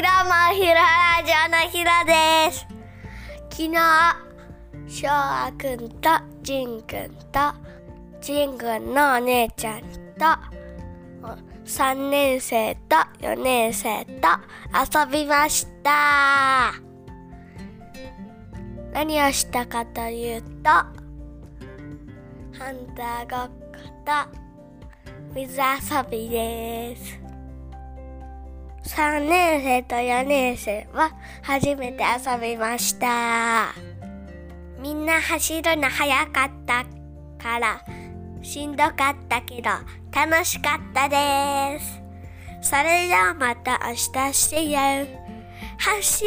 はいどうもひろラジオのひろです。昨日しょうあくんとじんくんとじんくんのお姉ちゃんと3年生と4年生と遊びました。何をしたかというとハンターごっこと水遊びです。3年生と4年生は初めて遊びました。みんな走るの早かったからしんどかったけど楽しかったです。それじゃあまた明日してよ走